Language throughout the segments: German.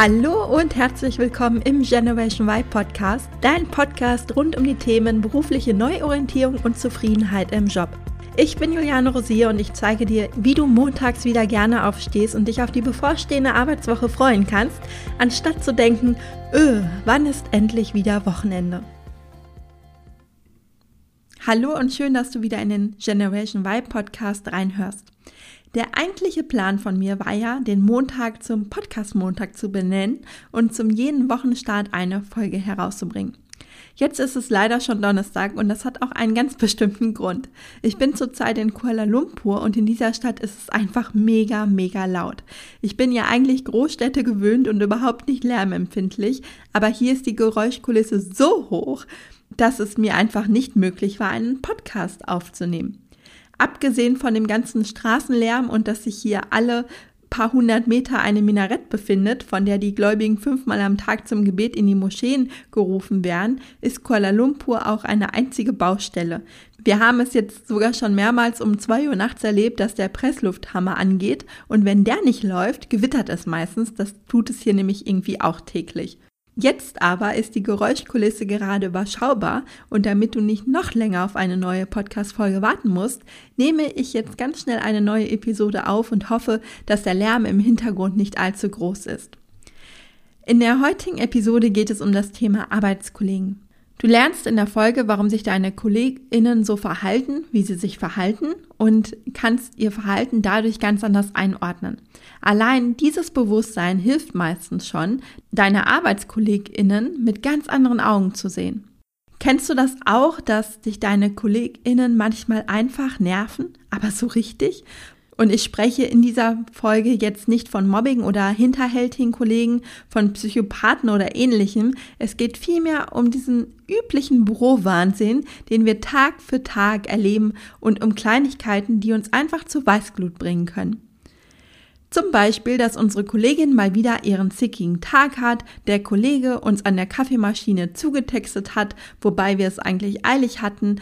Hallo und herzlich willkommen im Generation Y Podcast, dein Podcast rund um die Themen berufliche Neuorientierung und Zufriedenheit im Job. Ich bin Juliane Rosier und ich zeige dir, wie du montags wieder gerne aufstehst und dich auf die bevorstehende Arbeitswoche freuen kannst, anstatt zu denken, öh, wann ist endlich wieder Wochenende? Hallo und schön, dass du wieder in den Generation Y Podcast reinhörst. Der eigentliche Plan von mir war ja, den Montag zum Podcast-Montag zu benennen und zum jeden Wochenstart eine Folge herauszubringen. Jetzt ist es leider schon Donnerstag und das hat auch einen ganz bestimmten Grund. Ich bin zurzeit in Kuala Lumpur und in dieser Stadt ist es einfach mega, mega laut. Ich bin ja eigentlich Großstädte gewöhnt und überhaupt nicht lärmempfindlich, aber hier ist die Geräuschkulisse so hoch, dass es mir einfach nicht möglich war, einen Podcast aufzunehmen. Abgesehen von dem ganzen Straßenlärm und dass sich hier alle paar hundert Meter eine Minarett befindet, von der die Gläubigen fünfmal am Tag zum Gebet in die Moscheen gerufen werden, ist Kuala Lumpur auch eine einzige Baustelle. Wir haben es jetzt sogar schon mehrmals um zwei Uhr nachts erlebt, dass der Presslufthammer angeht und wenn der nicht läuft, gewittert es meistens. Das tut es hier nämlich irgendwie auch täglich. Jetzt aber ist die Geräuschkulisse gerade überschaubar und damit du nicht noch länger auf eine neue Podcast-Folge warten musst, nehme ich jetzt ganz schnell eine neue Episode auf und hoffe, dass der Lärm im Hintergrund nicht allzu groß ist. In der heutigen Episode geht es um das Thema Arbeitskollegen. Du lernst in der Folge, warum sich deine KollegInnen so verhalten, wie sie sich verhalten und kannst ihr Verhalten dadurch ganz anders einordnen. Allein dieses Bewusstsein hilft meistens schon, deine ArbeitskollegInnen mit ganz anderen Augen zu sehen. Kennst du das auch, dass dich deine KollegInnen manchmal einfach nerven, aber so richtig? Und ich spreche in dieser Folge jetzt nicht von Mobbing oder hinterhältigen Kollegen, von Psychopathen oder ähnlichem. Es geht vielmehr um diesen üblichen Bürowahnsinn, den wir Tag für Tag erleben und um Kleinigkeiten, die uns einfach zu Weißglut bringen können. Zum Beispiel, dass unsere Kollegin mal wieder ihren zickigen Tag hat, der Kollege uns an der Kaffeemaschine zugetextet hat, wobei wir es eigentlich eilig hatten,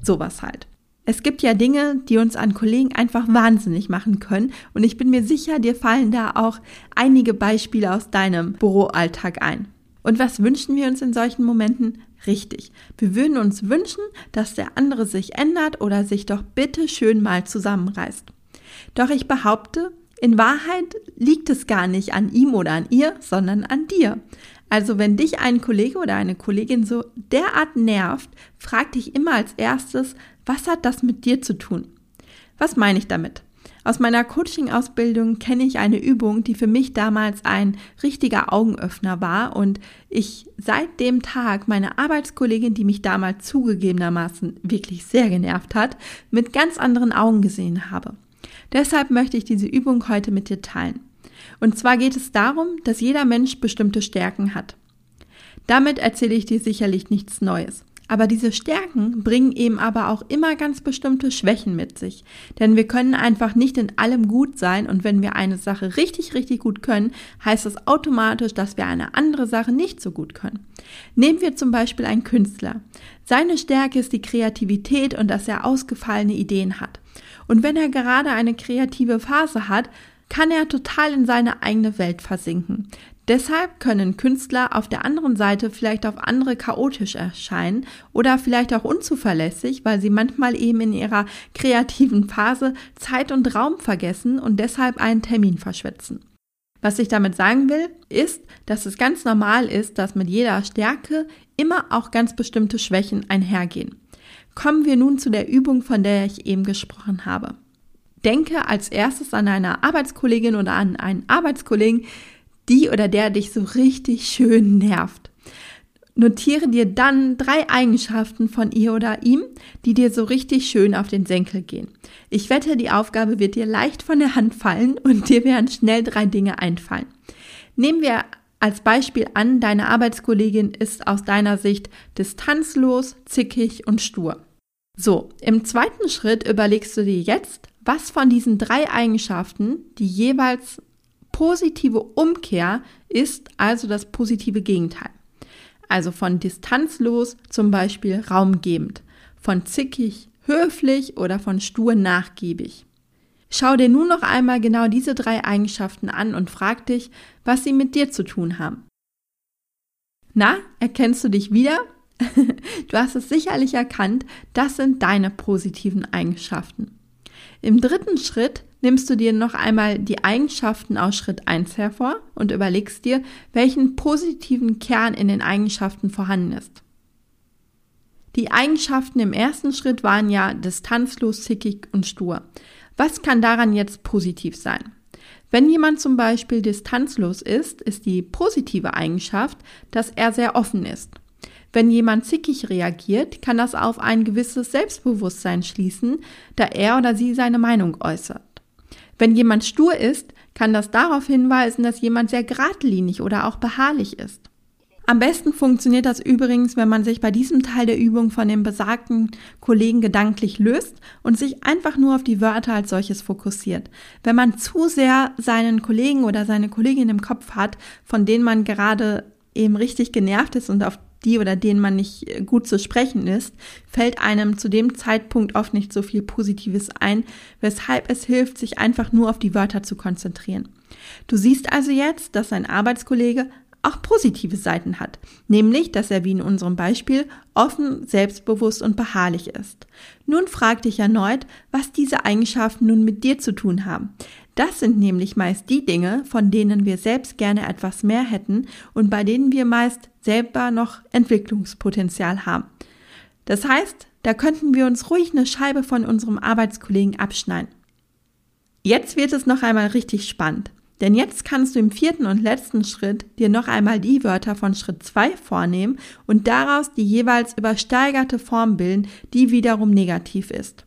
sowas halt. Es gibt ja Dinge, die uns an Kollegen einfach wahnsinnig machen können und ich bin mir sicher, dir fallen da auch einige Beispiele aus deinem Büroalltag ein. Und was wünschen wir uns in solchen Momenten? Richtig. Wir würden uns wünschen, dass der andere sich ändert oder sich doch bitte schön mal zusammenreißt. Doch ich behaupte, in Wahrheit liegt es gar nicht an ihm oder an ihr, sondern an dir. Also wenn dich ein Kollege oder eine Kollegin so derart nervt, frag dich immer als erstes, was hat das mit dir zu tun? Was meine ich damit? Aus meiner Coaching-Ausbildung kenne ich eine Übung, die für mich damals ein richtiger Augenöffner war und ich seit dem Tag meine Arbeitskollegin, die mich damals zugegebenermaßen wirklich sehr genervt hat, mit ganz anderen Augen gesehen habe. Deshalb möchte ich diese Übung heute mit dir teilen. Und zwar geht es darum, dass jeder Mensch bestimmte Stärken hat. Damit erzähle ich dir sicherlich nichts Neues. Aber diese Stärken bringen eben aber auch immer ganz bestimmte Schwächen mit sich. Denn wir können einfach nicht in allem gut sein und wenn wir eine Sache richtig, richtig gut können, heißt das automatisch, dass wir eine andere Sache nicht so gut können. Nehmen wir zum Beispiel einen Künstler. Seine Stärke ist die Kreativität und dass er ausgefallene Ideen hat. Und wenn er gerade eine kreative Phase hat, kann er total in seine eigene Welt versinken. Deshalb können Künstler auf der anderen Seite vielleicht auf andere chaotisch erscheinen oder vielleicht auch unzuverlässig, weil sie manchmal eben in ihrer kreativen Phase Zeit und Raum vergessen und deshalb einen Termin verschwätzen. Was ich damit sagen will, ist, dass es ganz normal ist, dass mit jeder Stärke immer auch ganz bestimmte Schwächen einhergehen. Kommen wir nun zu der Übung, von der ich eben gesprochen habe. Denke als erstes an eine Arbeitskollegin oder an einen Arbeitskollegen, die oder der dich so richtig schön nervt. Notiere dir dann drei Eigenschaften von ihr oder ihm, die dir so richtig schön auf den Senkel gehen. Ich wette, die Aufgabe wird dir leicht von der Hand fallen und dir werden schnell drei Dinge einfallen. Nehmen wir als Beispiel an, deine Arbeitskollegin ist aus deiner Sicht distanzlos, zickig und stur. So, im zweiten Schritt überlegst du dir jetzt, was von diesen drei Eigenschaften die jeweils positive Umkehr ist also das positive Gegenteil. Also von distanzlos zum Beispiel raumgebend, von zickig höflich oder von stur nachgiebig. Schau dir nun noch einmal genau diese drei Eigenschaften an und frag dich, was sie mit dir zu tun haben. Na, erkennst du dich wieder? du hast es sicherlich erkannt, das sind deine positiven Eigenschaften. Im dritten Schritt nimmst du dir noch einmal die Eigenschaften aus Schritt 1 hervor und überlegst dir, welchen positiven Kern in den Eigenschaften vorhanden ist. Die Eigenschaften im ersten Schritt waren ja distanzlos, zickig und stur. Was kann daran jetzt positiv sein? Wenn jemand zum Beispiel distanzlos ist, ist die positive Eigenschaft, dass er sehr offen ist. Wenn jemand zickig reagiert, kann das auf ein gewisses Selbstbewusstsein schließen, da er oder sie seine Meinung äußert. Wenn jemand stur ist, kann das darauf hinweisen, dass jemand sehr geradlinig oder auch beharrlich ist. Am besten funktioniert das übrigens, wenn man sich bei diesem Teil der Übung von dem besagten Kollegen gedanklich löst und sich einfach nur auf die Wörter als solches fokussiert. Wenn man zu sehr seinen Kollegen oder seine Kollegin im Kopf hat, von denen man gerade eben richtig genervt ist und auf die oder denen man nicht äh, gut zu sprechen ist, fällt einem zu dem Zeitpunkt oft nicht so viel Positives ein, weshalb es hilft, sich einfach nur auf die Wörter zu konzentrieren. Du siehst also jetzt, dass ein Arbeitskollege auch positive Seiten hat, nämlich, dass er wie in unserem Beispiel offen, selbstbewusst und beharrlich ist. Nun frag dich erneut, was diese Eigenschaften nun mit dir zu tun haben. Das sind nämlich meist die Dinge, von denen wir selbst gerne etwas mehr hätten und bei denen wir meist selber noch Entwicklungspotenzial haben. Das heißt, da könnten wir uns ruhig eine Scheibe von unserem Arbeitskollegen abschneiden. Jetzt wird es noch einmal richtig spannend. Denn jetzt kannst du im vierten und letzten Schritt dir noch einmal die Wörter von Schritt 2 vornehmen und daraus die jeweils übersteigerte Form bilden, die wiederum negativ ist.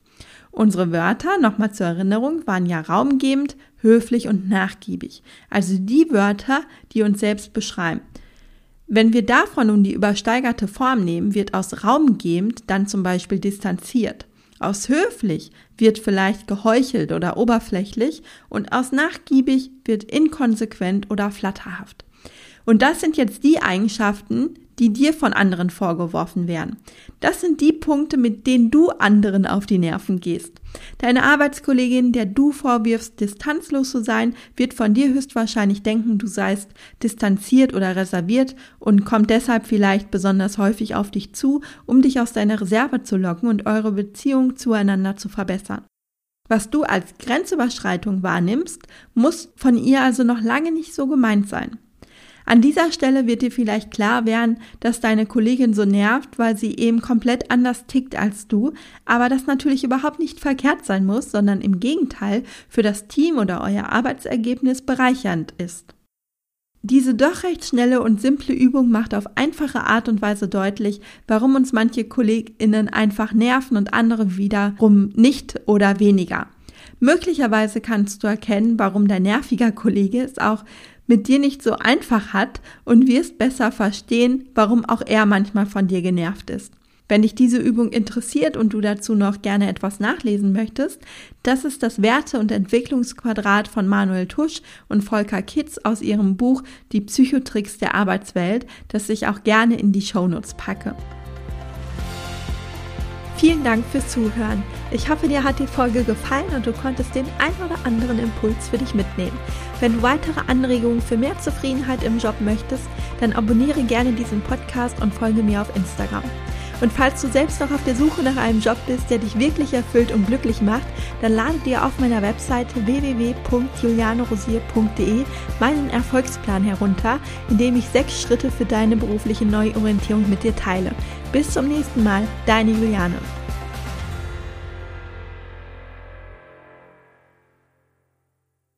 Unsere Wörter, nochmal zur Erinnerung, waren ja raumgebend, höflich und nachgiebig. Also die Wörter, die uns selbst beschreiben. Wenn wir davon nun die übersteigerte Form nehmen, wird aus raumgebend dann zum Beispiel distanziert. Aus höflich wird vielleicht geheuchelt oder oberflächlich und aus nachgiebig wird inkonsequent oder flatterhaft. Und das sind jetzt die Eigenschaften, die dir von anderen vorgeworfen werden. Das sind die Punkte, mit denen du anderen auf die Nerven gehst. Deine Arbeitskollegin, der du vorwirfst, distanzlos zu sein, wird von dir höchstwahrscheinlich denken, du seist distanziert oder reserviert und kommt deshalb vielleicht besonders häufig auf dich zu, um dich aus deiner Reserve zu locken und eure Beziehung zueinander zu verbessern. Was du als Grenzüberschreitung wahrnimmst, muss von ihr also noch lange nicht so gemeint sein. An dieser Stelle wird dir vielleicht klar werden, dass deine Kollegin so nervt, weil sie eben komplett anders tickt als du, aber das natürlich überhaupt nicht verkehrt sein muss, sondern im Gegenteil für das Team oder euer Arbeitsergebnis bereichernd ist. Diese doch recht schnelle und simple Übung macht auf einfache Art und Weise deutlich, warum uns manche KollegInnen einfach nerven und andere wiederum nicht oder weniger. Möglicherweise kannst du erkennen, warum dein nerviger Kollege es auch mit dir nicht so einfach hat und wirst besser verstehen, warum auch er manchmal von dir genervt ist. Wenn dich diese Übung interessiert und du dazu noch gerne etwas nachlesen möchtest, das ist das Werte- und Entwicklungsquadrat von Manuel Tusch und Volker Kitz aus ihrem Buch Die Psychotricks der Arbeitswelt, das ich auch gerne in die Shownotes packe. Vielen Dank fürs Zuhören. Ich hoffe, dir hat die Folge gefallen und du konntest den ein oder anderen Impuls für dich mitnehmen. Wenn du weitere Anregungen für mehr Zufriedenheit im Job möchtest, dann abonniere gerne diesen Podcast und folge mir auf Instagram. Und falls du selbst noch auf der Suche nach einem Job bist, der dich wirklich erfüllt und glücklich macht, dann lade dir auf meiner Webseite www.julianerosier.de meinen Erfolgsplan herunter, in dem ich sechs Schritte für deine berufliche Neuorientierung mit dir teile. Bis zum nächsten Mal, deine Juliane.